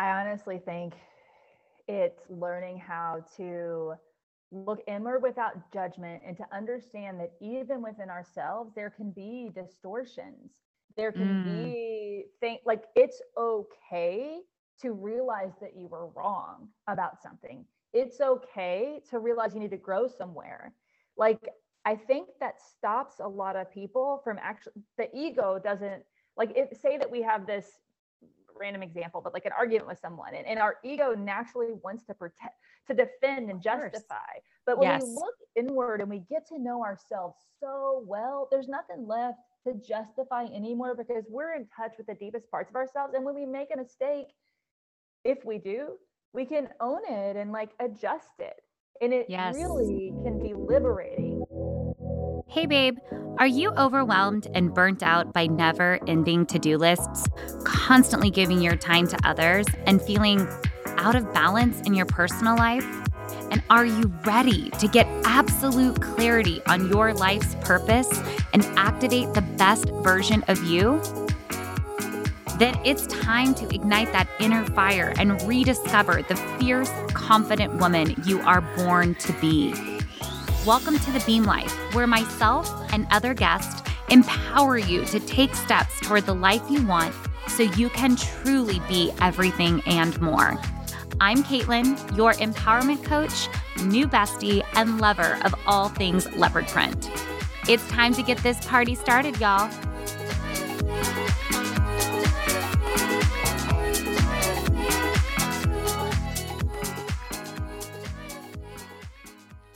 I honestly think it's learning how to look inward without judgment and to understand that even within ourselves there can be distortions. There can mm. be think like it's okay to realize that you were wrong about something. It's okay to realize you need to grow somewhere. Like i think that stops a lot of people from actually the ego doesn't like if say that we have this random example but like an argument with someone and, and our ego naturally wants to protect to defend and justify but when yes. we look inward and we get to know ourselves so well there's nothing left to justify anymore because we're in touch with the deepest parts of ourselves and when we make a mistake if we do we can own it and like adjust it and it yes. really can be liberating Hey, babe, are you overwhelmed and burnt out by never ending to do lists, constantly giving your time to others, and feeling out of balance in your personal life? And are you ready to get absolute clarity on your life's purpose and activate the best version of you? Then it's time to ignite that inner fire and rediscover the fierce, confident woman you are born to be. Welcome to the Beam Life, where myself and other guests empower you to take steps toward the life you want so you can truly be everything and more. I'm Caitlin, your empowerment coach, new bestie, and lover of all things leopard print. It's time to get this party started, y'all.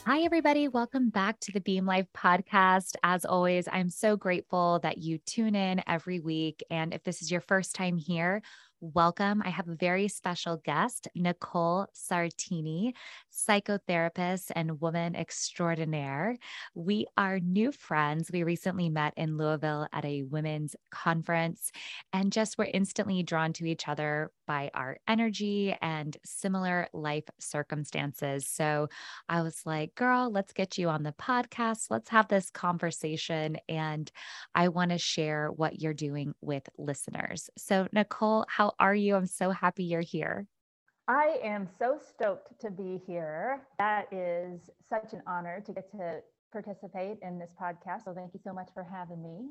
Hi, everybody. Welcome back to the Beam Life podcast. As always, I'm so grateful that you tune in every week. And if this is your first time here, welcome. I have a very special guest, Nicole Sartini, psychotherapist and woman extraordinaire. We are new friends. We recently met in Louisville at a women's conference and just were instantly drawn to each other by our energy and similar life circumstances. So I was like, girl, let's get you on the podcast. Let's have this conversation. And I want to share what you're doing with listeners. So, Nicole, how are you? I'm so happy you're here. I am so stoked to be here. That is such an honor to get to participate in this podcast. So, thank you so much for having me.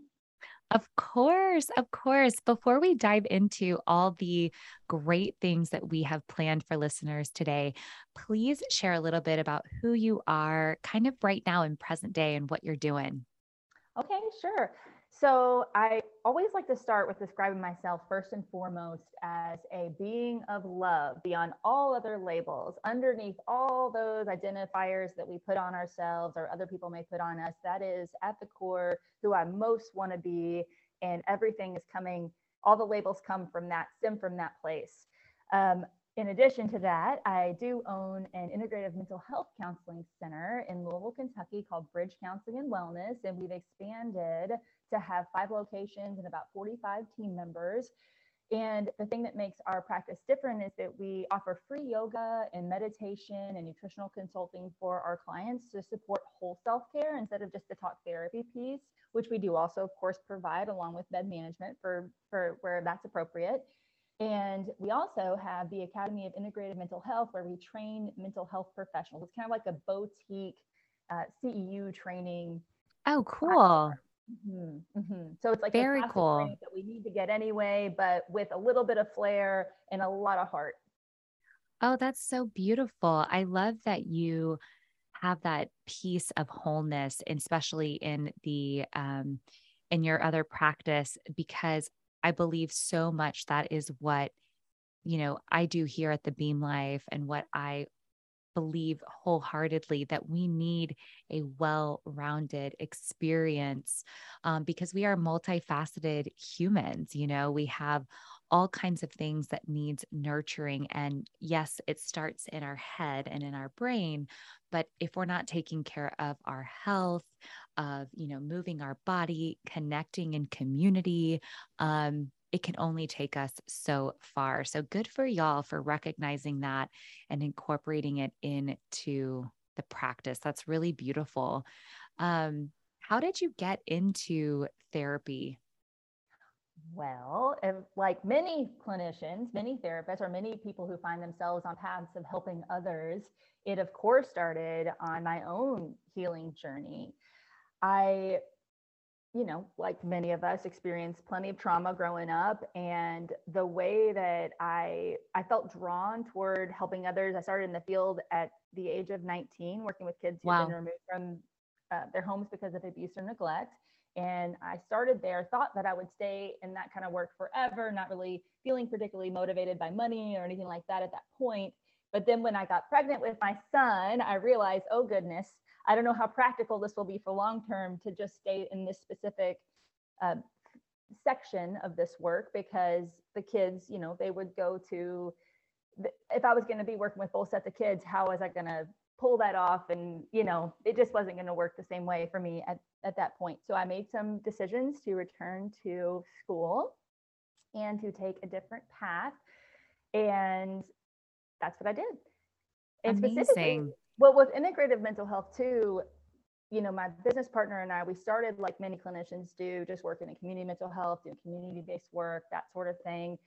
Of course, of course. Before we dive into all the great things that we have planned for listeners today, please share a little bit about who you are, kind of right now in present day, and what you're doing. Okay, sure. So I always like to start with describing myself first and foremost as a being of love beyond all other labels, underneath all those identifiers that we put on ourselves or other people may put on us. That is at the core who I most want to be. And everything is coming, all the labels come from that, stem from that place. Um, in addition to that, I do own an integrative mental health counseling center in Louisville, Kentucky called Bridge Counseling and Wellness. And we've expanded to have five locations and about 45 team members. And the thing that makes our practice different is that we offer free yoga and meditation and nutritional consulting for our clients to support whole self care instead of just the talk therapy piece, which we do also, of course, provide along with med management for, for where that's appropriate. And we also have the Academy of Integrative Mental Health, where we train mental health professionals. It's kind of like a boutique uh, CEU training. Oh, cool. Mm-hmm, mm-hmm. So it's like very cool that we need to get anyway, but with a little bit of flair and a lot of heart. Oh, that's so beautiful. I love that you have that piece of wholeness, especially in the um, in your other practice, because I believe so much that is what you know I do here at the Beam Life and what I believe wholeheartedly that we need a well rounded experience um, because we are multifaceted humans. You know, we have all kinds of things that needs nurturing and yes it starts in our head and in our brain but if we're not taking care of our health of you know moving our body connecting in community um it can only take us so far. So good for y'all for recognizing that and incorporating it into the practice. That's really beautiful. Um, how did you get into therapy? Well, like many clinicians, many therapists, or many people who find themselves on paths of helping others, it of course started on my own healing journey. I, you know, like many of us, experienced plenty of trauma growing up, and the way that I I felt drawn toward helping others. I started in the field at the age of 19, working with kids who've Wow. been removed from uh, their homes because of abuse or neglect. And I started there, thought that I would stay in that kind of work forever, not really feeling particularly motivated by money or anything like that at that point. But then when I got pregnant with my son, I realized, oh goodness, I don't know how practical this will be for long term to just stay in this specific uh, section of this work because the kids, you know, they would go to, if I was going to be working with both sets of kids, how was I going to pull that off? And, you know, it just wasn't going to work the same way for me at, at that point. So I made some decisions to return to school and to take a different path. And that's what I did. And specifically, Amazing. Well, with integrative mental health too, you know, my business partner and I, we started like many clinicians do, just working in community mental health, doing community-based work, that sort of thing.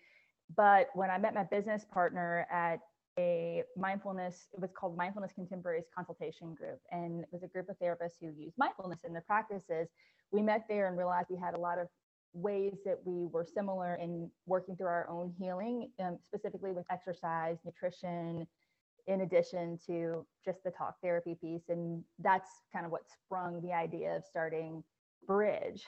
But when I met my business partner at a mindfulness, it was called Mindfulness Contemporaries Consultation Group. And it was a group of therapists who use mindfulness in their practices. We met there and realized we had a lot of ways that we were similar in working through our own healing, um, specifically with exercise, nutrition, in addition to just the talk therapy piece. And that's kind of what sprung the idea of starting Bridge.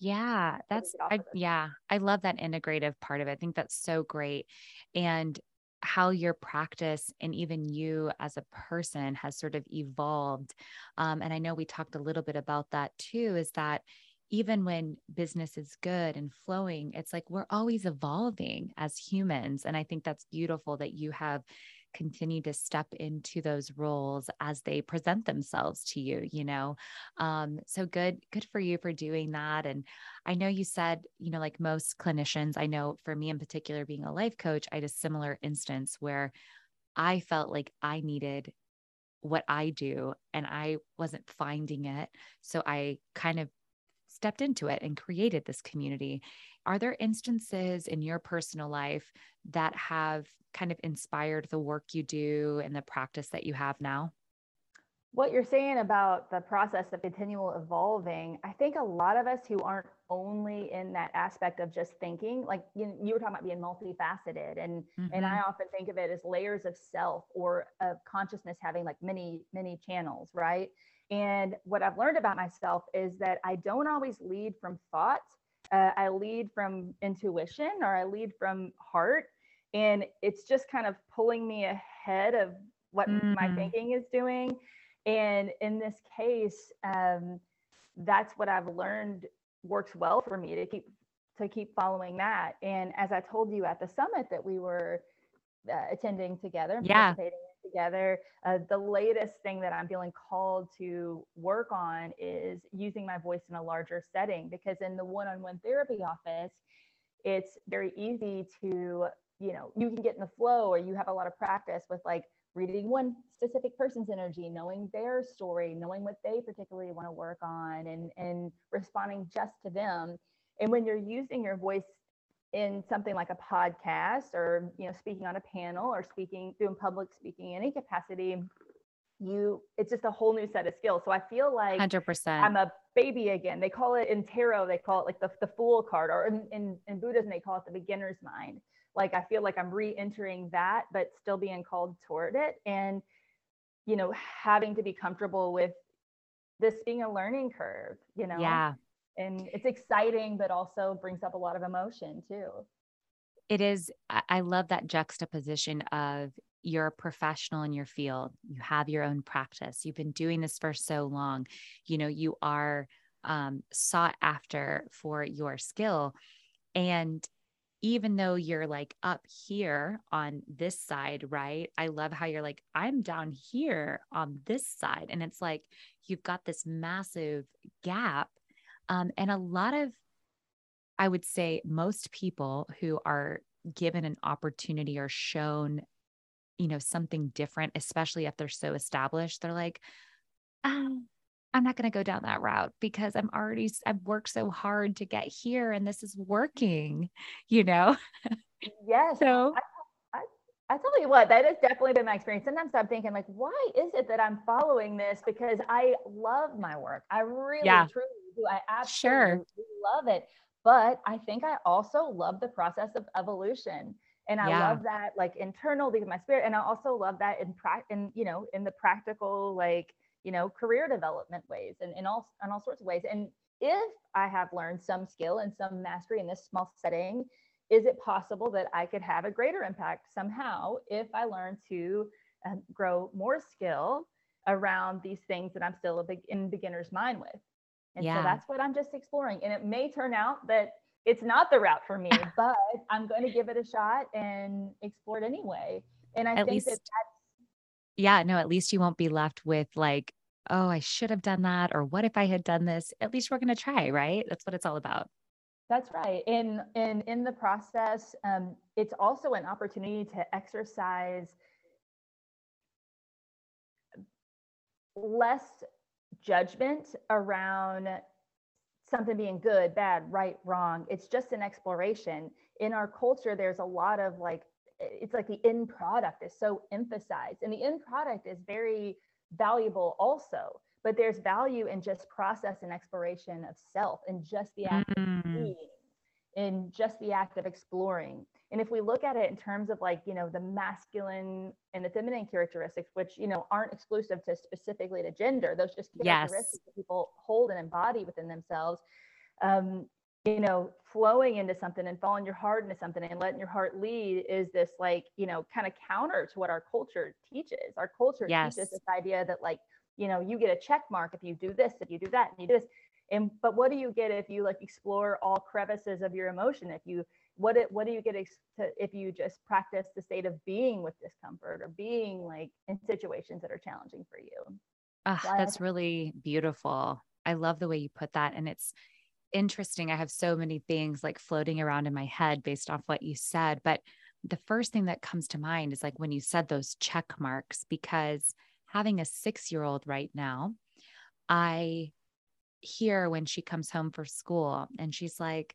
Yeah, that's I yeah, I love that integrative part of it. I think that's so great. And how your practice and even you as a person has sort of evolved. Um, and I know we talked a little bit about that too, is that even when business is good and flowing, it's like we're always evolving as humans. And I think that's beautiful that you have continued to step into those roles as they present themselves to you, you know? Um, so good, good for you for doing that. And I know you said, you know, like most clinicians, I know for me in particular, being a life coach, I had a similar instance where I felt like I needed what I do and I wasn't finding it. So I kind of stepped into it and created this community. Are there instances in your personal life that have kind of inspired the work you do and the practice that you have now? what you're saying about the process of continual evolving, I think a lot of us who aren't only in that aspect of just thinking, like you, you were talking about being multifaceted, and and I Mhm. often think of it as layers of self or of consciousness having like many many channels, right? And what I've learned about myself is that I don't always lead from thought. Uh, I lead from intuition or I lead from heart, and it's just kind of pulling me ahead of what my Mm. thinking is doing and in this case, um, that's what I've learned works well for me to keep to keep following that. And as I told you at the summit that we were uh, attending together, Yeah. participating in together, uh, the latest thing that I'm feeling called to work on is using my voice in a larger setting because in the one-on-one therapy office, it's very easy to you know you can get in the flow or you have a lot of practice with like reading one specific person's energy knowing their story knowing what they particularly want to work on and and responding just to them. And when you're using your voice in something like a podcast or you know speaking on a panel or speaking doing public speaking in any capacity you it's just a whole new set of skills so i feel like 100%. I'm a baby again. They call it in tarot, they call it like the, the fool card, or in, in, in Buddhism, they call it the beginner's mind. Like I feel like I'm re entering that, but still being called toward it. And, you know, having to be comfortable with this being a learning curve, you know? yeah. And it's exciting, but also brings up a lot of emotion too. it is. I, love that juxtaposition of you're a professional in your field. You have your own practice. You've been doing this for so long. You know you are um, sought after for your skill. And even though you're like up here on this side right i love how you're like i'm down here on this side. And it's like you've got this massive gap um, and a lot of I would say most people who are given an opportunity or shown, you know, something different, especially if they're so established, they're like, oh, I'm not going to go down that route because I'm already, I've worked so hard to get here and this is working, you know? Yes. So I, I, I tell you what, that has definitely been my experience. Sometimes I'm thinking, like, why is it that I'm following this? Because I love my work. I really, yeah. truly do. I absolutely sure. love it. But I think I also love the process of evolution and i yeah. love that like internal because my spirit and i also love that in practice in you know in the practical like you know career development ways and in all in all sorts of ways and if i have learned some skill and some mastery in this small setting is it possible that i could have a greater impact somehow if i learn to uh, grow more skill around these things that i'm still a big in beginner's mind with and yeah. so that's what i'm just exploring and it may turn out that it's not the route for me, but I'm going to give it a shot and explore it anyway. And I at think least, that that's, yeah, no, at least you won't be left with like, oh, I should have done that. Or what if I had done this? At least we're going to try, right? That's what it's all about. That's right. And in, in, in the process, um, it's also an opportunity to exercise less judgment around something being good, bad, right, wrong. It's just an exploration. In our culture, there's a lot of like, it's like the end product is so emphasized, and the end product is very valuable also. But there's value in just process and exploration of self and just the act mm. of being, in just the act of exploring. And if we look at it in terms of like, you know, the masculine and the feminine characteristics, which, you know, aren't exclusive to specifically to gender, those just characteristics yes. that people hold and embody within themselves. Um, you know, flowing into something and following your heart into something and letting your heart lead is this like, you know, kind of counter to what our culture teaches. Our culture yes. teaches this idea that like, you know, you get a check mark if you do this, if you do that, and you do this. And but what do you get if you like explore all crevices of your emotion? If you what it, what do you get ex- to, if you just practice the state of being with discomfort or being like in situations that are challenging for you? Oh, that's really beautiful. I love the way you put that and it's interesting. I have so many things like floating around in my head based off what you said but the first thing that comes to mind is like when you said those check marks because having a 6 year old right now i hear when she comes home for school and she's like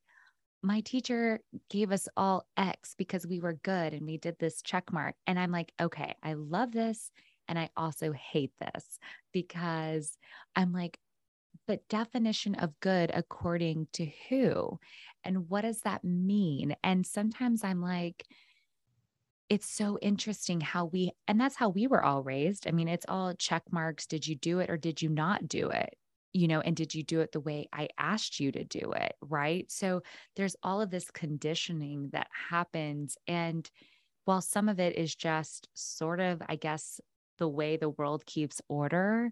my teacher gave us all X because we were good and we did this check mark. And I'm like, okay, I love this. And I also hate this because I'm like, but definition of good according to who? And what does that mean? And sometimes I'm like, it's so interesting how we, and that's how we were all raised. I mean, it's all check marks. Did you do it or did you not do it? You know, and did you do it the way I asked you to do it? Right. So there's all of this conditioning that happens. And while some of it is just sort of, I guess, the way the world keeps order,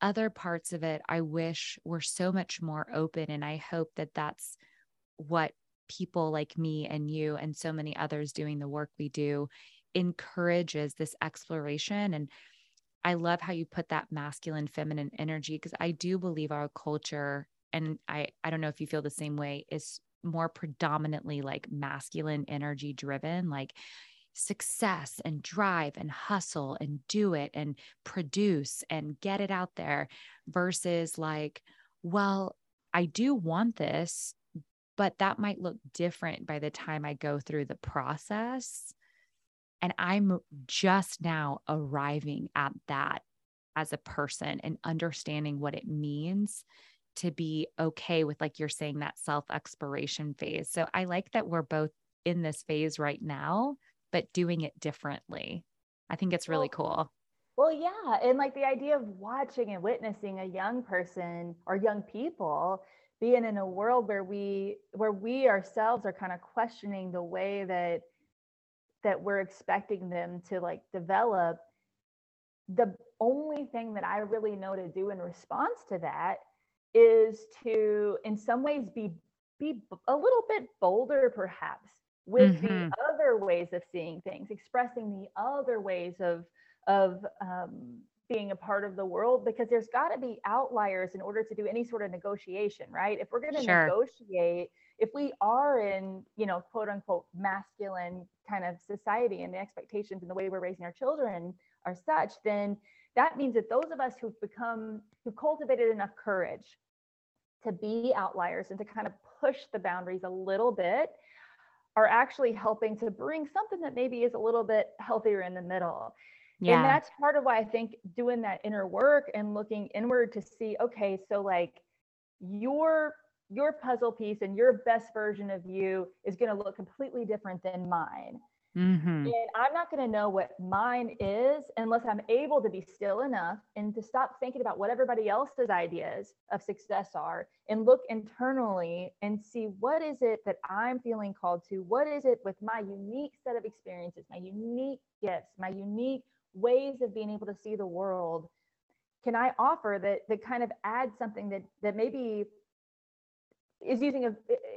other parts of it, I wish were so much more open. And I hope that that's what people like me and you and so many others doing the work we do encourages this exploration and I love how you put that masculine feminine energy because I do believe our culture and I I don't know if you feel the same way is more predominantly like masculine energy driven like success and drive and hustle and do it and produce and get it out there versus like well I do want this but that might look different by the time I go through the process and I'm just now arriving at that as a person and understanding what it means to be okay with, like you're saying, that self exploration phase. So I like that we're both in this phase right now, but doing it differently. I think it's really cool. Well, yeah. And like the idea of watching and witnessing a young person or young people being in a world where we where we ourselves are kind of questioning the way that that we're expecting them to like develop the only thing that i really know to do in response to that is to in some ways be be a little bit bolder perhaps with mm-hmm. the other ways of seeing things expressing the other ways of of um, being a part of the world because there's got to be outliers in order to do any sort of negotiation right if we're going to sure. negotiate if we are in you know quote unquote masculine kind of society and the expectations and the way we're raising our children are such then that means that those of us who've become, who've cultivated enough courage to be outliers and to kind of push the boundaries a little bit are actually helping to bring something that maybe is a little bit healthier in the middle. Yeah. And that's part of why I think doing that inner work and looking inward to see, okay, so like your your puzzle piece and your best version of you is going to look completely different than mine. Mm-hmm. And I'm not going to know what mine is unless I'm able to be still enough and to stop thinking about what everybody else's ideas of success are and look internally and see what is it that I'm feeling called to? What is it with my unique set of experiences, my unique gifts, my unique ways of being able to see the world? Can I offer that that kind of adds something that that maybe is using a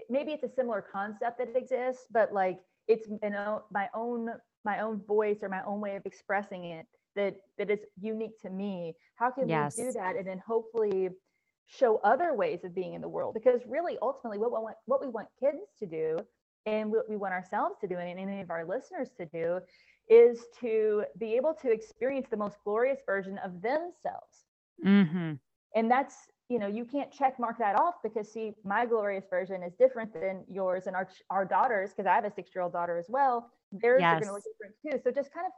maybe it's a similar concept that exists, but like it's you know my own my own voice or my own way of expressing it that that is unique to me how can yes. we do that and then hopefully show other ways of being in the world because really ultimately what we want what we want kids to do and what we want ourselves to do and any of our listeners to do is to be able to experience the most glorious version of themselves mm-hmm. and that's you know you can't check mark that off because see my glorious version is different than yours and our our daughters because i have a six year old daughter as well. Theirs yes. are going to look different too. So just kind of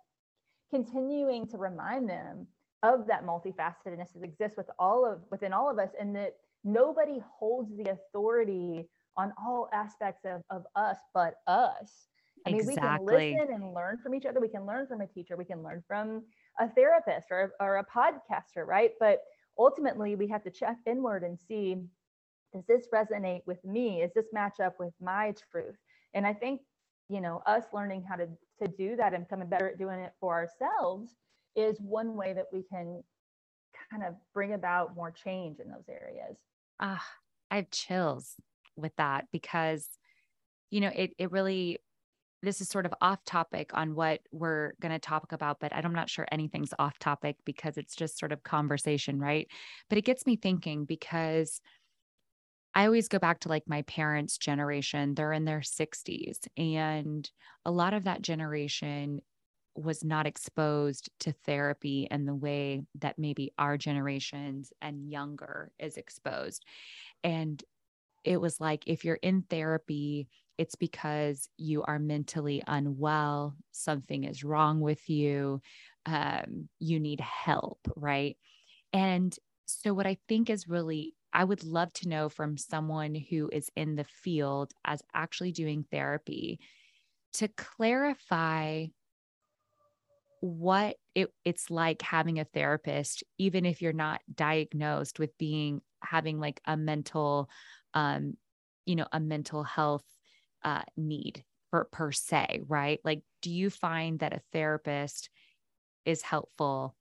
continuing to remind them of that multifacetedness that exists with all of within all of us and that nobody holds the authority on all aspects of, of us but us. I mean exactly. we can listen and learn from each other. We can learn from a teacher. We can learn from a therapist or, or a podcaster right? But ultimately we have to check inward and see does this resonate with me? Is this match up with my truth? And i think you know us learning how to to do that and becoming better at doing it for ourselves is one way that we can kind of bring about more change in those areas. Ah i have chills with that because you know it it really this is sort of off topic on what we're going to talk about, but I'm not sure anything's off topic because it's just sort of conversation, right? But it gets me thinking because I always go back to like my parents' generation. They're in their 60s, and a lot of that generation was not exposed to therapy in the way that maybe our generations and younger is exposed. And it was like if you're in therapy, it's because you are mentally unwell, something is wrong with you, um, you need help, right? And so, what I think is really, I would love to know from someone who is in the field as actually doing therapy to clarify what it, it's like having a therapist, even if you're not diagnosed with being having like a mental, um, you know, a mental health uh, need per, per se, right? Like, do you find that a therapist is helpful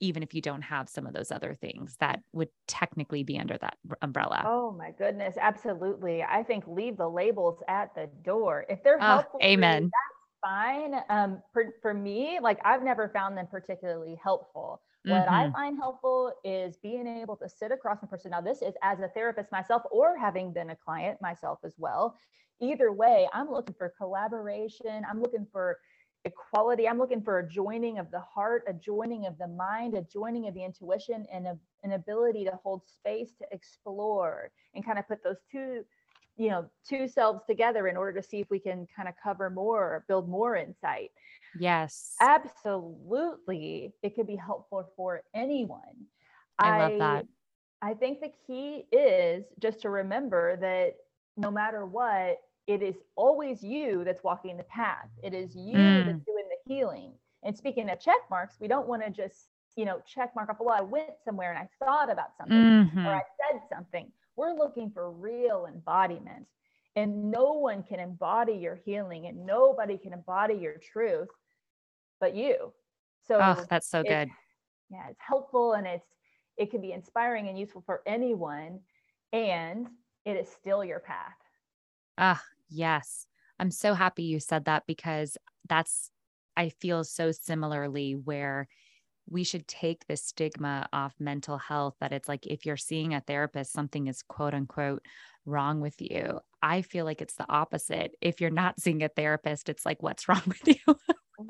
even if you don't have some of those other things that would technically be under that umbrella. Oh my goodness, absolutely. I think leave the labels at the door. If they're helpful, amen. You, that's fine. Um, for, for me, like I've never found them particularly helpful. What mm-hmm. I find helpful is being able to sit across from person. Now, this is as a therapist myself or having been a client myself as well, either way, I'm looking for collaboration. I'm looking for equality. I'm looking for a joining of the heart, a joining of the mind, a joining of the intuition, and a, an ability to hold space to explore and kind of put those two, you know, two selves together in order to see if we can kind of cover more, build more insight. Yes. Absolutely. It could be helpful for anyone. I, I love that. I think the key is just to remember that no matter what, it is always you that's walking the path. It is you mm. that's doing the healing. And speaking of check marks, we don't want to just, you know, check mark off, well, I went somewhere and I thought about something mm-hmm. or I said something. We're looking for real embodiment. And no one can embody your healing and nobody can embody your truth but you. So oh, that's so good. Yeah, it's helpful and it's it can be inspiring and useful for anyone. And it is still your path. Ah, yes. I'm so happy you said that because that's, I feel so similarly where we should take the stigma off mental health that it's like if you're seeing a therapist, something is quote unquote wrong with you. I feel like it's the opposite. If you're not seeing a therapist, it's like, what's wrong with you?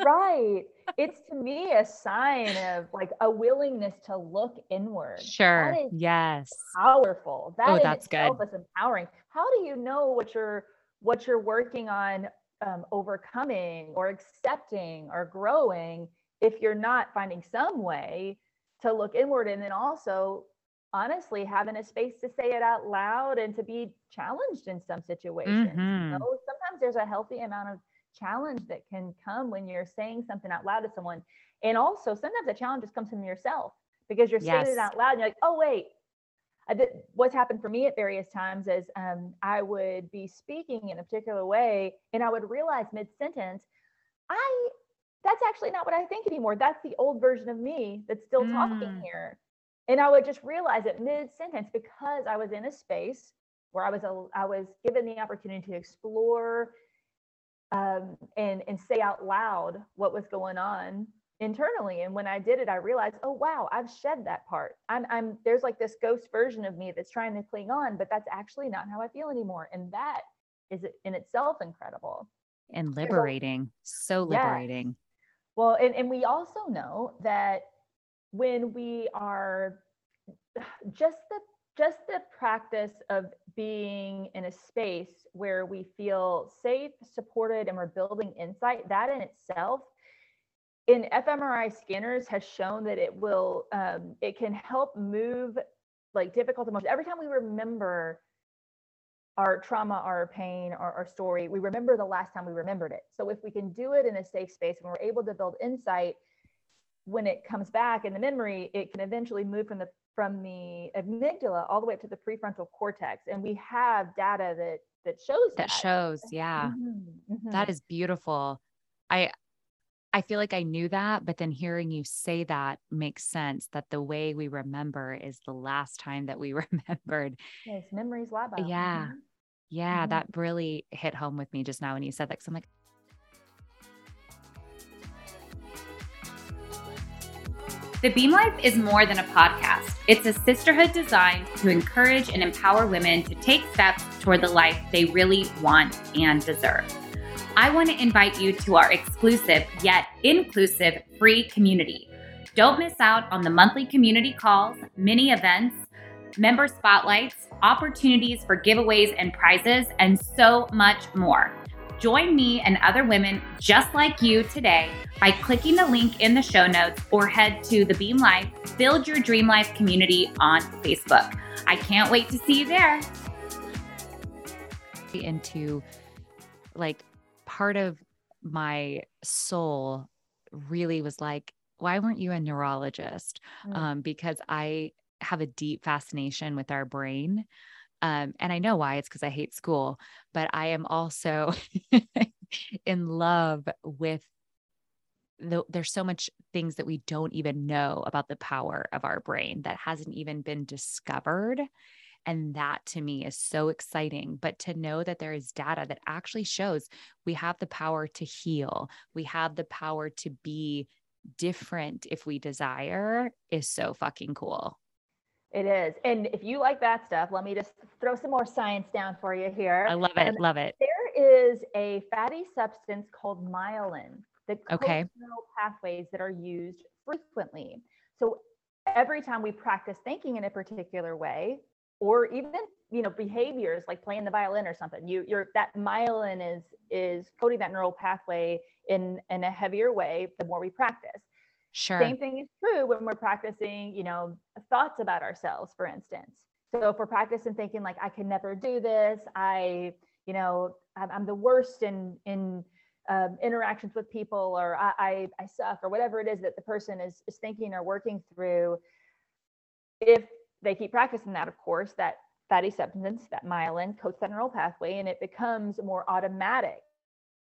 right. It's to me a sign of like a willingness to look inward. Sure. Yes. Powerful. That oh, that's good. is empowering. How do you know what you're what you're working on um, overcoming or accepting or growing if you're not finding some way to look inward and then also honestly having a space to say it out loud and to be challenged in some situations. Mm-hmm. You know, sometimes there's a healthy amount of challenge that can come when you're saying something out loud to someone. And also sometimes the challenge just comes from yourself because you're yes. saying it out loud and you're like, oh wait. Did, what's happened for me at various times is um, I would be speaking in a particular way and I would realize mid sentence, I that's actually not what I think anymore. That's the old version of me that's still mm. talking here. And I would just realize it mid sentence because I was in a space where I was a, I was given the opportunity to explore um, and and say out loud what was going on internally. And when I did it, I realized, oh wow, I've shed that part. I'm I'm there's like this ghost version of me that's trying to cling on, but that's actually not how I feel anymore. And that is in itself incredible and liberating. So liberating. Well, and, and we also know that when we are just the just the practice of being in a space where we feel safe, supported, and we're building insight, that in itself, in fMRI scanners, has shown that it will, um, it can help move like difficult emotions. Every time we remember our trauma, our pain, our, our story, we remember the last time we remembered it. So if we can do it in a safe space and we're able to build insight, when it comes back in the memory, it can eventually move from the from the amygdala all the way up to the prefrontal cortex. And we have data that that shows that. That shows, yeah. Mm-hmm, mm-hmm. That is beautiful. I I feel like I knew that, but then hearing you say that makes sense that the way we remember is the last time that we remembered. Yes, memories lie by. Yeah. Mm-hmm. Yeah, mm-hmm. that really hit home with me just now when you said that. Cause I'm like, The Beam Life is more than a podcast. It's a sisterhood designed to encourage and empower women to take steps toward the life they really want and deserve. I want to invite you to our exclusive yet inclusive free community. Don't miss out on the monthly community calls, mini events, member spotlights, opportunities for giveaways and prizes, and so much more. Join me and other women just like you today by clicking the link in the show notes or head to the Beam Life Build Your Dream Life community on Facebook. I can't wait to see you there. Into like part of my soul really was like, why weren't you a neurologist? Mm. Um, because I have a deep fascination with our brain. Um, and I know why it's because I hate school, but I am also in love with the, there's so much things that we don't even know about the power of our brain that hasn't even been discovered. And that to me is so exciting. But to know that there is data that actually shows we have the power to heal, we have the power to be different if we desire is so fucking cool. It is. And if you like that stuff, let me just throw some more science down for you here. I love it. Um, love it. There is a fatty substance called myelin that okay. neural pathways that are used frequently. So every time we practice thinking in a particular way, or even you know behaviors like playing the violin or something, you you're that myelin is is coding that neural pathway in in a heavier way the more we practice. Sure. Same thing is true when we're practicing, you know, thoughts about ourselves, for instance. So if we're practicing thinking like, I can never do this, I, you know, I'm, I'm the worst in in um, interactions with people, or I, I I suck, or whatever it is that the person is is thinking or working through. If they keep practicing that, of course, that fatty substance, that myelin, coats that neural pathway, and it becomes more automatic.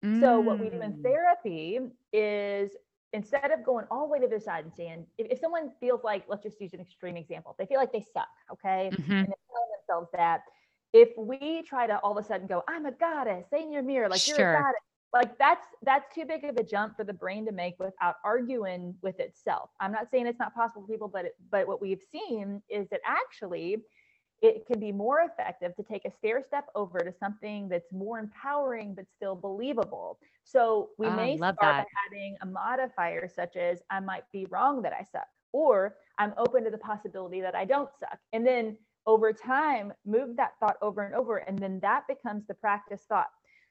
Mm. So what we do in mm. therapy is instead of going all the way to the side and saying, if, if, someone feels like, let's just use an extreme example, they feel like they suck, okay, mm-hmm. and they're telling themselves that, if we try to all of a sudden go, I'm a goddess, say in your mirror, like sure. you're a goddess, like that's that's too big of a jump for the brain to make without arguing with itself. I'm not saying it's not possible for people, but it, but what we've seen is that actually it can be more effective to take a stair step over to something that's more empowering but still believable. So we Oh, may start that. by adding a modifier such as I might be wrong that I suck, or I'm open to the possibility that I don't suck. And then over time, move that thought over and over, and then that becomes the practice thought.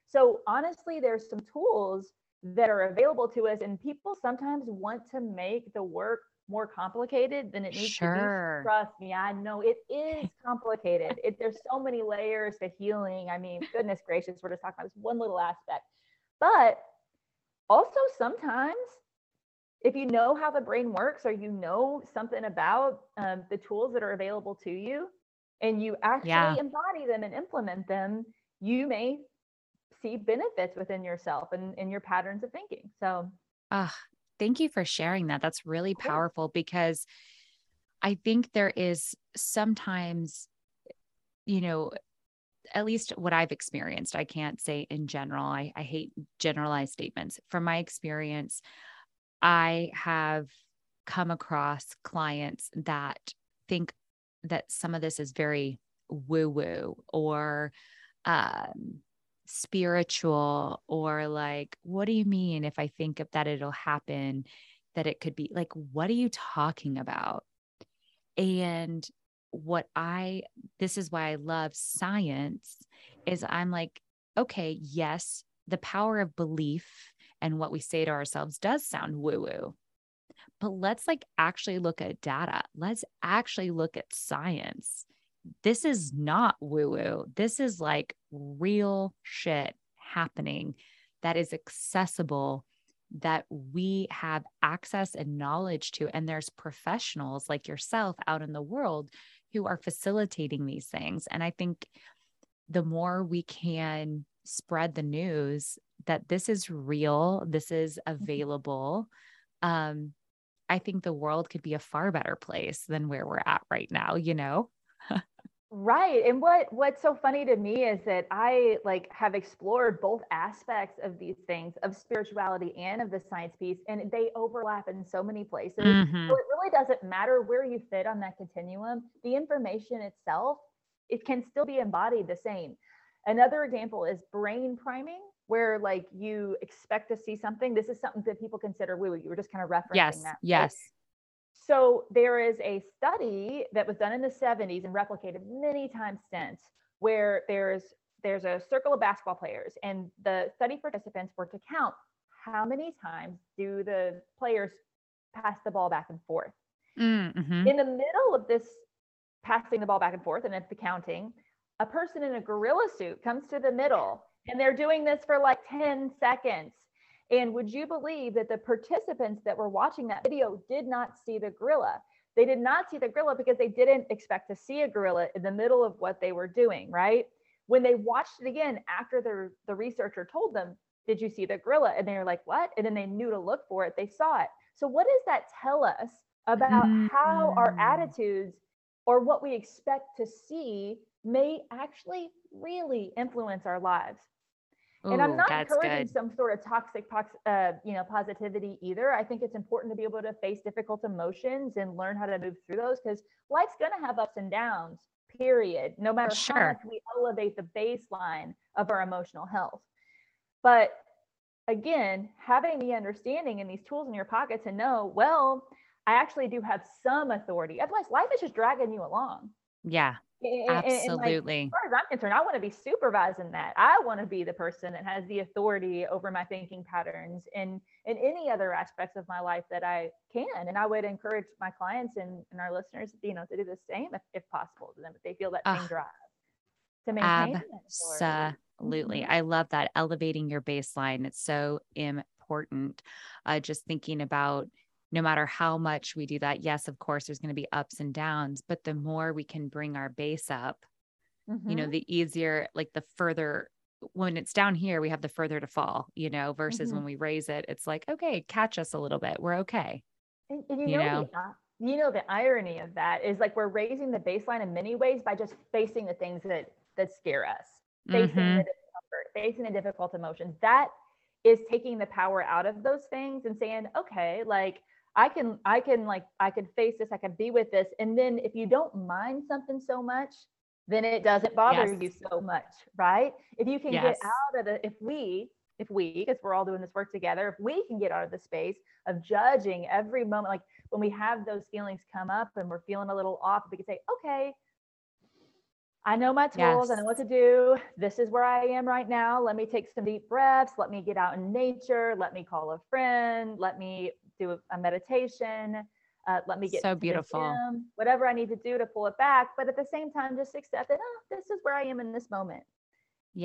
So honestly, there's some tools that are available to us, and people sometimes want to make the work more complicated than it needs Sure. to be. Trust me, I know it is complicated. it, there's so many layers to healing. I mean, goodness gracious, we're just talking about this one little aspect. But also sometimes if you know how the brain works or you know something about um, the tools that are available to you and you actually Yeah. embody them and implement them you may see benefits within yourself and in your patterns of thinking so Ah, thank you for sharing that. That's really powerful because I think there is sometimes, you know, at least what I've experienced, I can't say in general. I, I hate generalized statements. From my experience, I have come across clients that think that some of this is very woo woo or um, spiritual or like, what do you mean if I think of that it'll happen, that it could be like, what are you talking about? And what I, this is why I love science, is I'm like, okay, yes, the power of belief and what we say to ourselves does sound woo woo. But let's like actually look at data. Let's actually look at science. This is not woo woo. This is like real shit happening that is accessible that we have access and knowledge to. And there's professionals like yourself out in the world who are facilitating these things. And I think the more we can spread the news that this is real, this is available, um, I think the world could be a far better place than where we're at right now, you know? Right. And what what's so funny to me is that I like have explored both aspects of these things of spirituality and of the science piece and they overlap in so many places. Mhm. So it really doesn't matter where you fit on that continuum. The information itself, it can still be embodied the same. Another example is brain priming, where like you expect to see something. This is something that people consider woo. You were just kind of referencing Yes, that. right? yes. So there is a study that was done in the 70s and replicated many times since where there's there's a circle of basketball players and the study participants were to count how many times do the players pass the ball back and forth. Mhm. In the middle of this passing the ball back and forth and it's the counting, a person in a gorilla suit comes to the middle and they're doing this for like 10 seconds. And would you believe that the participants that were watching that video did not see the gorilla? They did not see the gorilla because they didn't expect to see a gorilla in the middle of what they were doing, right? When they watched it again after the, the researcher told them, Did you see the gorilla? And they were like, What? And then they knew to look for it. They saw it. So, what does that tell us about how our Mm. attitudes or what we expect to see may actually really influence our lives? And I'm not encouraging good. some sort of toxic, uh, you know, positivity either. I think it's important to be able to face difficult emotions and learn how to move through those because life's going to have ups and downs. Period. No matter Sure. how much we elevate the baseline of our emotional health, but again, having the understanding and these tools in your pocket to know, well, I actually do have some authority. Otherwise, life is just dragging you along. Yeah, And- and- and, like, absolutely. as far as I'm concerned, I want to be supervising that. I want to be the person that has the authority over my thinking patterns and in any other aspects of my life that I can. And I would encourage my clients and, and our listeners, you know, to do the same if, if possible to them, if they feel that same Ah, drive to maintain. Absolutely. Mhm. I love that. Elevating your baseline. It's so important. Uh, just thinking about no matter how much we do that, yes, of course, there's going to be ups and downs, but the more we can bring our base up, you know, Mhm. the easier, like the further when it's down here, we have the further to fall, you know, versus Mhm. when we raise it, it's like, okay, catch us a little bit. We're okay. And, and you, you know, know? The, uh, you know the irony of that is like we're raising the baseline in many ways by just facing the things that that scare us, facing Mhm. the discomfort, facing the difficult emotions. That is taking the power out of those things and saying, okay, like I can, I can like, I can face this, I can be with this. And then if you don't mind something so much, then it doesn't bother Yes. you so much, right? If you can Yes. get out of the, if we, if we, because we're all doing this work together, if we can get out of the space of judging every moment, like when we have those feelings come up and we're feeling a little off, we can say, okay, I know my tools. I know what to do. This is where I am right now. Let me take some deep breaths. Let me get out in nature. Let me call a friend. Let me do a, meditation. Uh, let me get So beautiful. gym, whatever I need to do to pull it back. But at the same time, just accept that oh, this is where I am in this moment.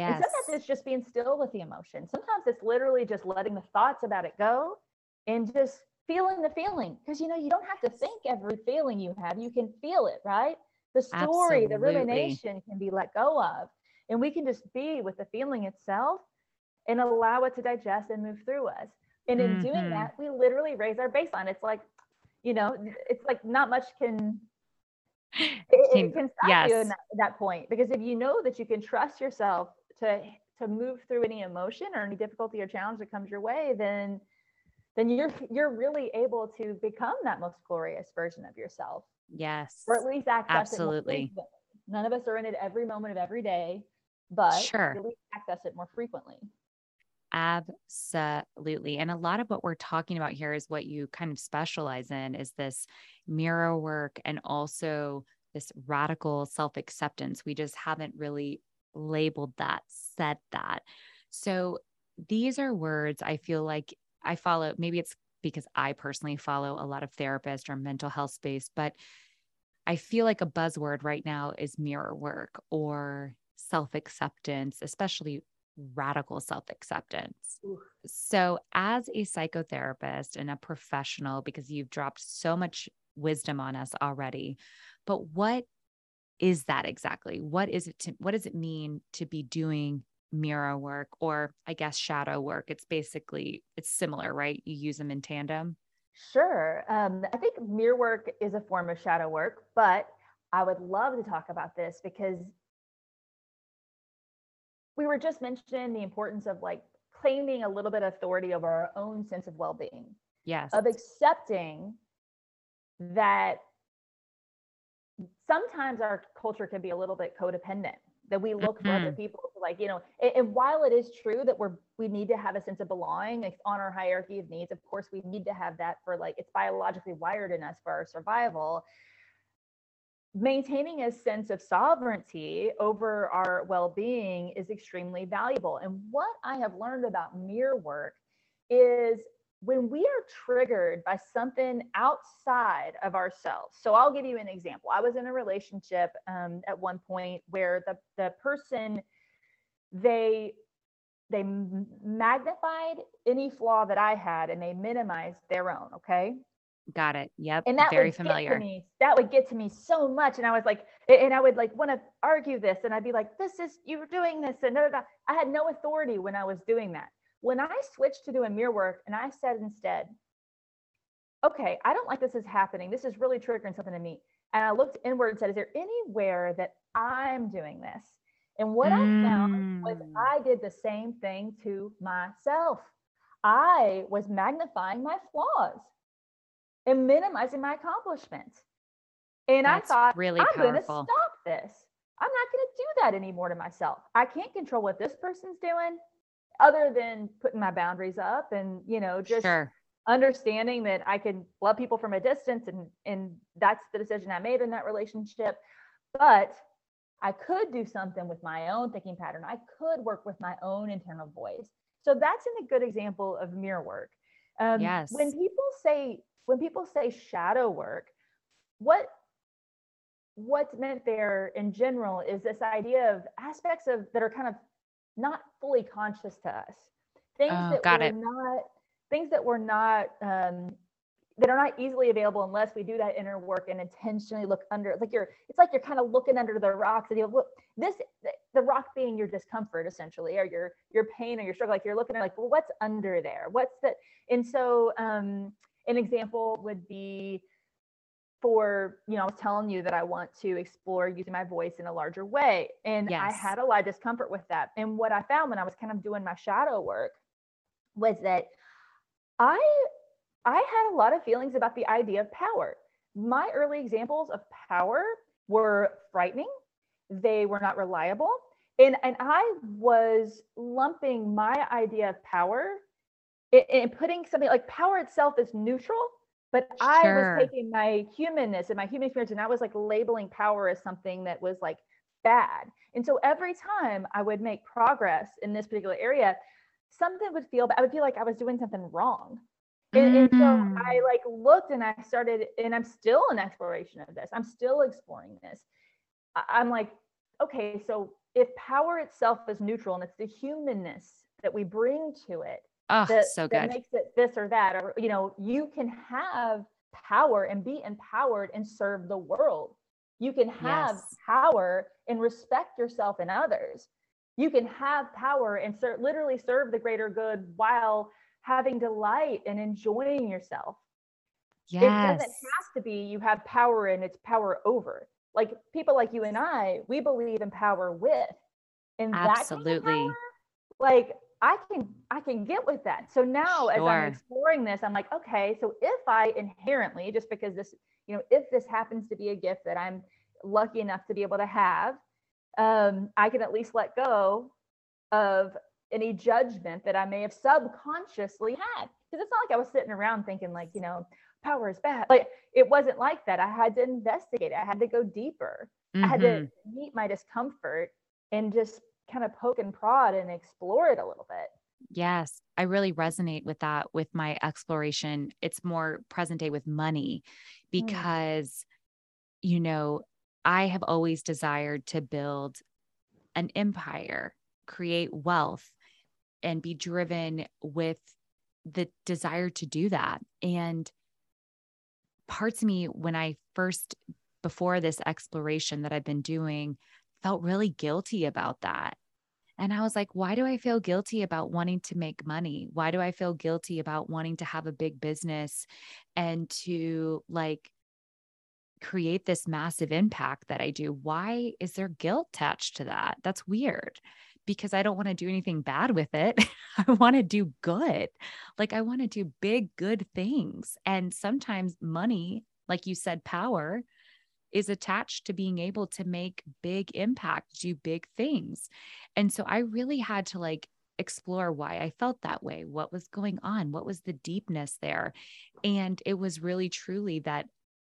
And Yes. sometimes it's just being still with the emotion. Sometimes it's literally just letting the thoughts about it go and just feeling the feeling. Because you know, you don't have to think every feeling you have. You can feel it, right? The story, the rumination can be let go of. And we can just be with the feeling itself and allow it to digest and move through us. And in Mhm. doing that, we literally raise our baseline. It's like, you know, it's like not much can it, it Can- stop you in yes. that, that point because if you know that you can trust yourself to to move through any emotion or any difficulty or challenge that comes your way then then you're you're really able to become that most glorious version of yourself Yes. or at least access Absolutely. it none of us are in it every moment of every day but Sure. at least access it more frequently Absolutely. And a lot of what we're talking about here is what you kind of specialize in is this mirror work and also this radical self acceptance. We just haven't really labeled that, said that. So these are words I feel like I follow. Maybe it's because I personally follow a lot of therapists or mental health space, but I feel like a buzzword right now is mirror work or self acceptance, especially radical self acceptance. So, as a psychotherapist and a professional, because you've dropped so much wisdom on us already, but what is that exactly? What is it to, what does it mean to be doing mirror work or I guess shadow work? It's basically it's similar, right? You use them in tandem. Sure. Um, I think mirror work is a form of shadow work, but I would love to talk about this because we were just mentioning the importance of like claiming a little bit of authority over our own sense of well being, Yes. of accepting that sometimes our culture can be a little bit codependent that we look for other Mhm. people to like you know and, and while it is true that we're we need to have a sense of belonging like on our hierarchy of needs of course we need to have that for like it's biologically wired in us for our survival maintaining a sense of sovereignty over our well-being is extremely valuable. And what i have learned about mirror work is when we are triggered by something outside of ourselves. So i'll give you an example. I was in a relationship um, at one point where the, the person they they magnified any flaw that i had and they minimized their own okay Got it. Yep. and that Very familiar. me that would get to me so much and i was like and i would like want to argue this and i'd be like this is you were doing this and da, da, da. i had no authority when i was doing that when i switched to doing mirror work and i said instead okay i don't like this is happening this is really triggering something in me and i looked inward and said is there anywhere that i'm doing this and what i found was Mm. i did the same thing to myself i was magnifying my flaws and minimizing my accomplishments. And That's I thought, really I'm going to stop this. I'm not going to do that anymore to myself. I can't control what this person's doing other than putting my boundaries up and, you know, just Sure. understanding that I can love people from a distance and and that's the decision I made in that relationship. But I could do something with my own thinking pattern. I could work with my own internal voice. So that's in a good example of mirror work. Um, Yes. When people say when people say shadow work, what what's meant there in general is this idea of aspects of that are kind of not fully conscious to us things Oh, that got we're it. not things that we're not um that are not easily available unless we do that inner work and intentionally look under it's like you're it's like you're kind of looking under the rocks and you look this the- rock being your discomfort essentially or your your pain or your struggle like you're looking at like well what's under there what's that and so um an example would be for you know i was telling you that i want to explore using my voice in a larger way and i had a lot of discomfort with that. And what i found when i was kind of doing my shadow work was that i i had a lot of feelings about the idea of power. My early examples of power were frightening. They were not reliable. And, and I was lumping my idea of power and putting something like power itself is neutral, but sure. I was taking my humanness and my human experience and I was like labeling power as something that was like bad. And so every time I would make progress in this particular area, something would feel I would feel like I was doing something wrong. And, and, so mm. I like looked and I started, and I'm still in exploration of this. I'm still exploring this. I'm like, okay, so if power itself is neutral and it's the humanness that we bring to it oh, that, so that makes it this or that, or you know, you can have power and be empowered and serve the world. You can have yes. power and respect yourself and others. You can have power and ser- literally serve the greater good while having delight and enjoying yourself. Yes. It doesn't have to be you have power and it's power over. Like people like you and I, we believe in power with. And absolutely. That power, like I can I can get with that. So now sure. as I'm exploring this, I'm like, okay, so if I inherently, just because this, you know, if this happens to be a gift that I'm lucky enough to be able to have, um, I can at least let go of any judgment that I may have subconsciously had. Because it's not like I was sitting around thinking, like, you know, power is bad. Like, it wasn't like that. I had to investigate it, I had to go deeper. Mm-hmm. I had to mm-hmm. meet my discomfort and just kind of poke and prod and explore it a little bit. Yes, I really resonate with that with my exploration. It's more present day with money mm. because, mm. you know, I have always desired to build an empire, create wealth, and be driven with the desire to do that. And parts of me, when I first, before this exploration that I've been doing, felt really guilty about that. And I was like, why do I feel guilty about wanting to make money? Why do I feel guilty about wanting to have a big business and to like create this massive impact that I do? Why is there guilt attached to that? That's weird because I don't want to do anything bad with it. I want to do good. Like I want to do big, good things. And sometimes money, like you said, power is attached to being able to make big impact, do big things. And so I really had to like explore why I felt that way. What was going on? What was the deepness there? And it was really truly that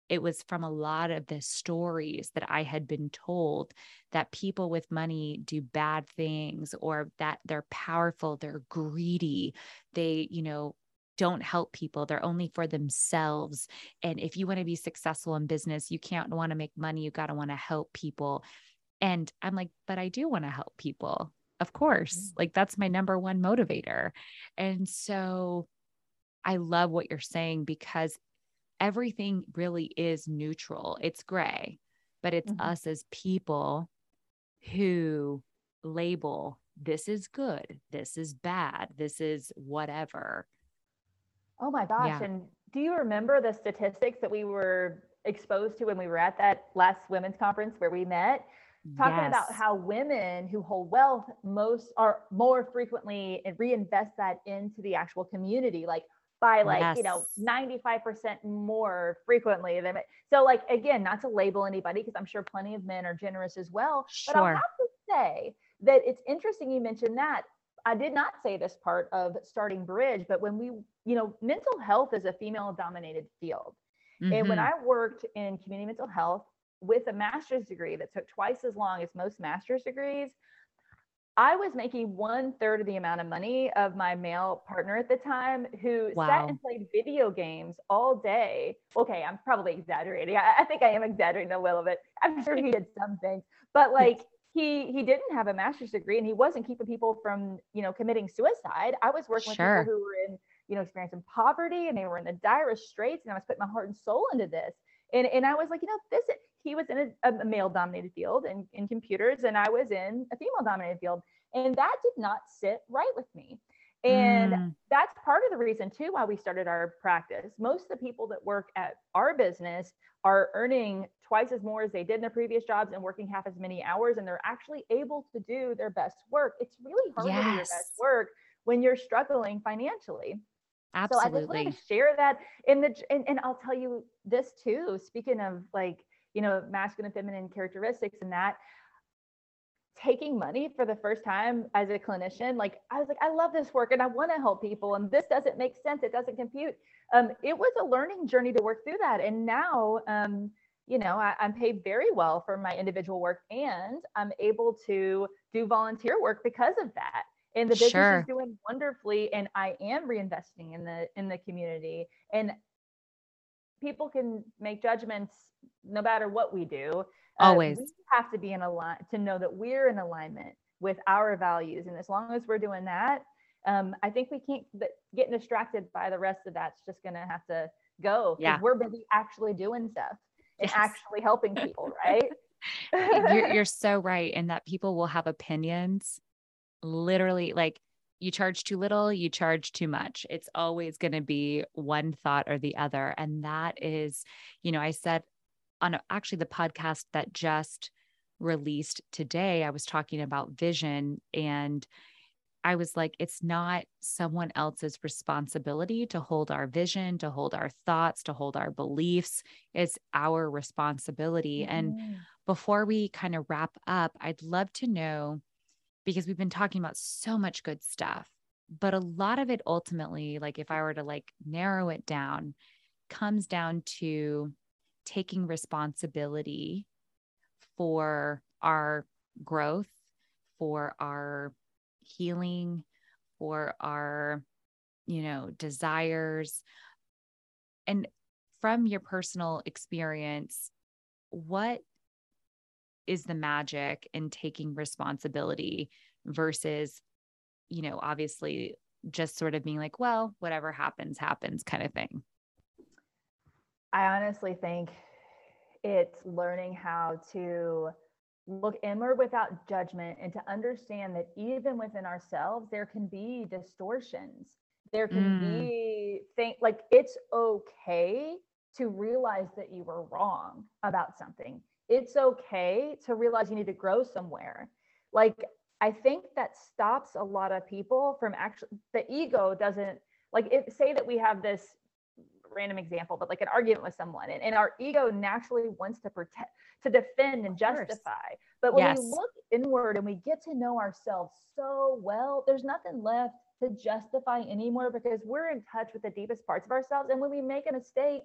it was from a lot of the stories that I had been told that people with money do bad things or that they're powerful, they're greedy, they, you know, don't help people. They're only for themselves. And if you want to be successful in business, you can't want to make money. You got to want to help people. And I'm like, but I do want to help people. Of course. Mm-hmm. Like that's my number one motivator. And so I love what you're saying because everything really is neutral. It's gray, but it's mm-hmm. us as people who label this is good, this is bad, this is whatever. Oh my gosh. Yeah. And do you remember the statistics that we were exposed to when we were at that last women's conference where we met? Talking yes. about how women who hold wealth most are more frequently and reinvest that into the actual community. Like by like yes. you know 95% more frequently than so like again not to label anybody because i'm sure plenty of men are generous as well sure. but i'll have to say that it's interesting you mentioned that i did not say this part of starting bridge but when we you know mental health is a female dominated field mm-hmm. and when mm-hmm. i worked in community mental health with a master's degree that took twice as long as most master's degrees I was making one third of the amount of money of my male partner at the time who wow. sat and played video games all day. Okay, I'm probably exaggerating. I, I, think I am exaggerating a little bit. I'm sure he did some things, but like he he didn't have a master's degree and he wasn't keeping people from you know committing suicide. I was working sure. with people who were in you know experiencing poverty and they were in the direst straits, and I was putting my heart and soul into this. And, and I was like, you know, this he was in a, a male dominated field in, in computers and I was in a female dominated field. And that did not sit right with me. And mm. that's part of the reason too why we started our practice. Most of the people that work at our business are earning twice as more as they did in their previous jobs and working half as many hours and they're actually able to do their best work. It's really hard yes. to do your best work when you're struggling financially. Absolutely. So I just wanted to share that in the and, and I'll tell you this too. Speaking of like you know, masculine and feminine characteristics and that. Taking money for the first time as a clinician, like I was like, I love this work and I want to help people, and this doesn't make sense. It doesn't compute. Um, it was a learning journey to work through that, and now, um, you know, I, I'm paid very well for my individual work, and I'm able to do volunteer work because of that. And the business Sure. is doing wonderfully, and I am reinvesting in the in the community. And people can make judgments no matter what we do. Uh, Always. we have to be in a line to know that we're in alignment with our values, and as long as we're doing that, um, I think we can't but getting distracted by the rest of that's just going to have to go Yeah. we're busy actually doing stuff and Yes. actually helping people, right? you're, you're so right in that people will have opinions literally like you charge too little you charge too much it's always going to be one thought or the other and that is you know i said on a, actually the podcast that just released today i was talking about vision and I was like, it's not someone else's responsibility to hold our vision, to hold our thoughts, to hold our beliefs. It's our responsibility. And Mhm. before we kind of wrap up, I'd love to know because we've been talking about so much good stuff, but a lot of it ultimately, like if I were to like narrow it down, comes down to taking responsibility for our growth, for our healing, for our, you know, desires. And from your personal experience, what is the magic in taking responsibility versus, you know, obviously just sort of being like, well, whatever happens, happens kind of thing? I honestly think it's learning how to look inward without judgment and to understand that even within ourselves, there can be distortions. There can Mm. be think like it's okay to realize that you were wrong about something. It's okay to realize you need to grow somewhere. Like I think that stops a lot of people from actually the ego doesn't like if say that we have this random example, but like an argument with someone, and, and our ego naturally wants to protect, to defend and justify. But when Yes. we look inward and we get to know ourselves so well, there's nothing left to justify anymore because we're in touch with the deepest parts of ourselves. And when we make a mistake,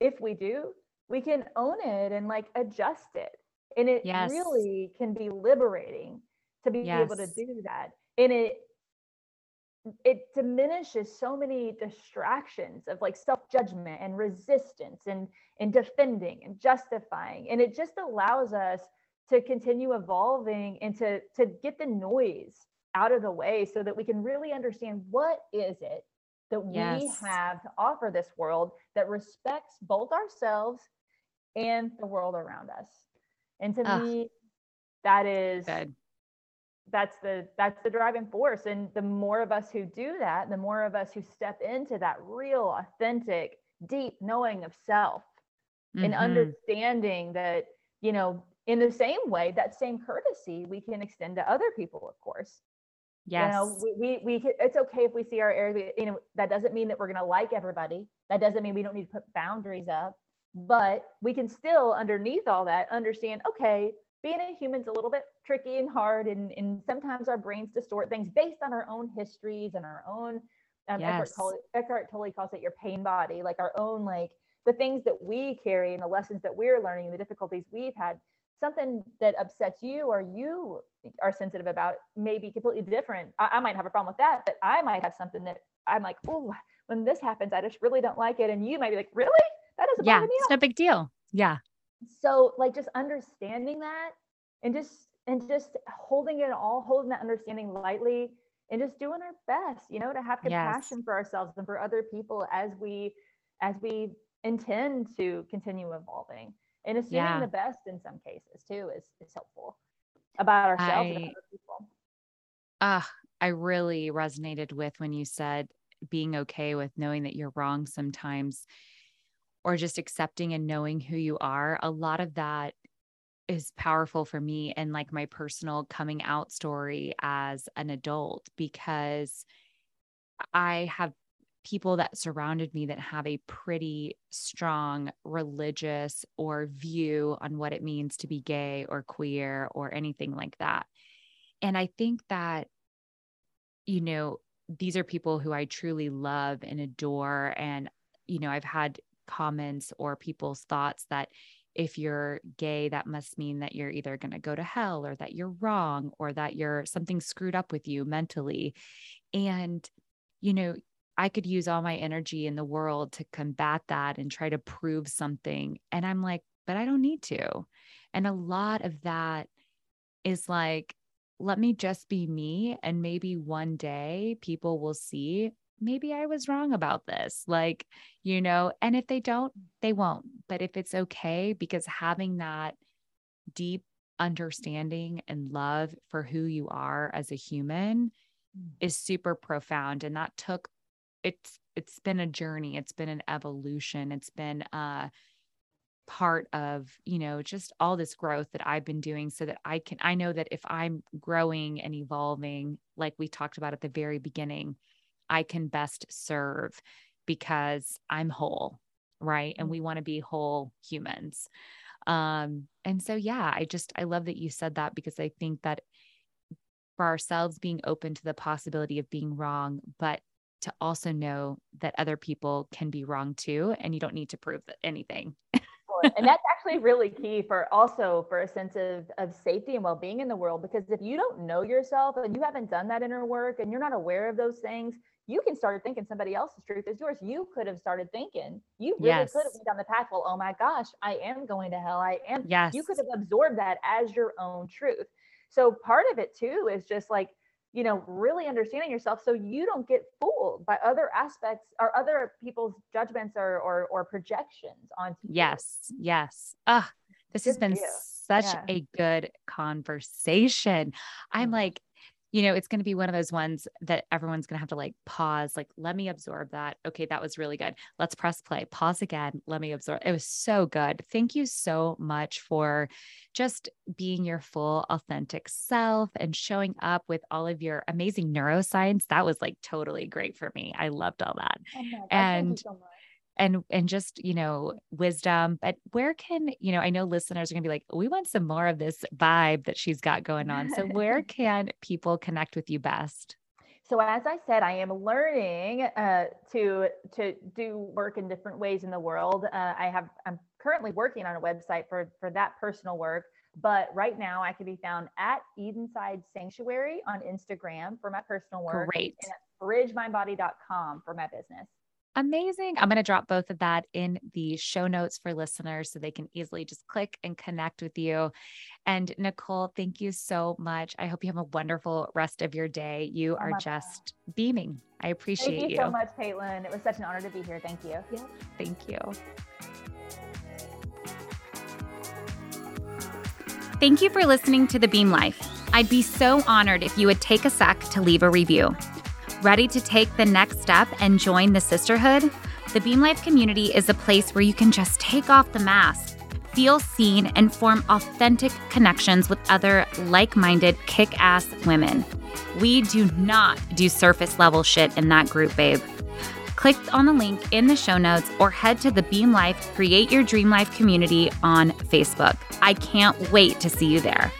if we do, we can own it and like adjust it. And it Yes. really can be liberating to be able to do that. And it it diminishes so many distractions of like self-judgment and resistance and and defending and justifying and it just allows us to continue evolving and to to get the noise out of the way so that we can really understand what is it that we have to offer this world that respects both ourselves and the world around us and to Ugh. me that is Good. That's the that's the driving force and the more of us who do that the more of us who step into that real authentic deep knowing of self and Mhm. understanding that you know in the same way that same courtesy we can extend to other people of course Yes. you know we, we, we it's okay if we see our errors you know that doesn't mean that we're going to like everybody that doesn't mean we don't need to put boundaries up but we can still underneath all that understand okay being a human's a little bit tricky and hard and, and sometimes our brains distort things based on our own histories and our own um, Eckhart, Yes. Tolle, Eckhart Tolle calls it your pain body like our own like the things that we carry and the lessons that we're learning and the difficulties we've had something that upsets you or you are sensitive about may be completely different. I, I might have a problem with that, but I might have something that I'm like, oh, when this happens, I just really don't like it. And you might be like, really? That doesn't yeah. It's no big deal. Yeah. So like just understanding that and just and just holding it all, holding that understanding lightly and just doing our best, you know, to have Yes. compassion for ourselves and for other people as we as we intend to continue evolving. And assuming Yeah. the best in some cases too is is helpful about ourselves and other people. Ah, I really resonated with when you said being okay with knowing that you're wrong sometimes or just accepting and knowing who you are. A lot of that is powerful for me and like my personal coming out story as an adult because I have people that surrounded me that have a pretty strong religious or view on what it means to be gay or queer or anything like that. And I think that, you know, these are people who I truly love and adore. And, you know, I've had comments or people's thoughts that if you're gay, that must mean that you're either going to go to hell or that you're wrong or that you're something screwed up with you mentally. And, you know, I could use all my energy in the world to combat that and try to prove something. And I'm like, but I don't need to. And a lot of that is like, let me just be me. And maybe one day people will see maybe I was wrong about this. Like, you know, and if they don't, they won't. But if it's okay, because having that deep understanding and love for who you are as a human mm. is super profound. And that took it's it's been a journey it's been an evolution it's been a part of you know just all this growth that i've been doing so that i can i know that if i'm growing and evolving like we talked about at the very beginning i can best serve because i'm whole right? And we want to be whole humans. Um and so yeah i just i love that you said that because i think that for ourselves being open to the possibility of being wrong but to also know that other people can be wrong too and you don't need to prove anything. And that's actually really key for also for a sense of, of safety and well-being in the world because if you don't know yourself and you haven't done that inner work and you're not aware of those things you can start thinking somebody else's truth is yours you could have started thinking you really yes. could have went down the path well oh my gosh i am going to hell i am yes you could have absorbed that as your own truth so part of it too is just like you know, really understanding yourself so you don't get fooled by other aspects or other people's judgments or or, or projections onto yes, you. yes. Ah, this good has been such yeah. a good conversation. I'm like, you know, it's going to be one of those ones that everyone's going to have to like pause, like, let me absorb that. Okay, that was really good. Let's press play, pause again. Let me absorb. It was so good. Thank you so much for just being your full, authentic self and showing up with all of your amazing neuroscience. That was like totally great for me. I loved all that. Oh and so and and just you know wisdom but where can you know i know listeners are going to be like we want some more of this vibe that she's got going on. So where can people connect with you best? So as i said i am learning uh, to to do work in different ways in the world. Uh, i have i'm currently working on a website for for that personal work but right now i can be found at edenside sanctuary on instagram for my personal work great. and at bridgemindbody.com for my business Amazing. I'm going to drop both of that in the show notes for listeners so they can easily just click and connect with you. And Nicole, thank you so much. I hope you have a wonderful rest of your day. You are just God. beaming. I appreciate thank you. you so much, Caitlin. It was such an honor to be here. Thank you. Yeah. Thank you. Thank you for listening to The Beam Life. I'd be so honored if you would take a sec to leave a review. Ready to take the next step and join the sisterhood? The Beam Life community is a place where you can just take off the mask, feel seen, and form authentic connections with other like minded, kick ass women. We do not do surface level shit in that group, babe. Click on the link in the show notes or head to the Beam Life Create Your Dream Life community on Facebook. I can't wait to see you there.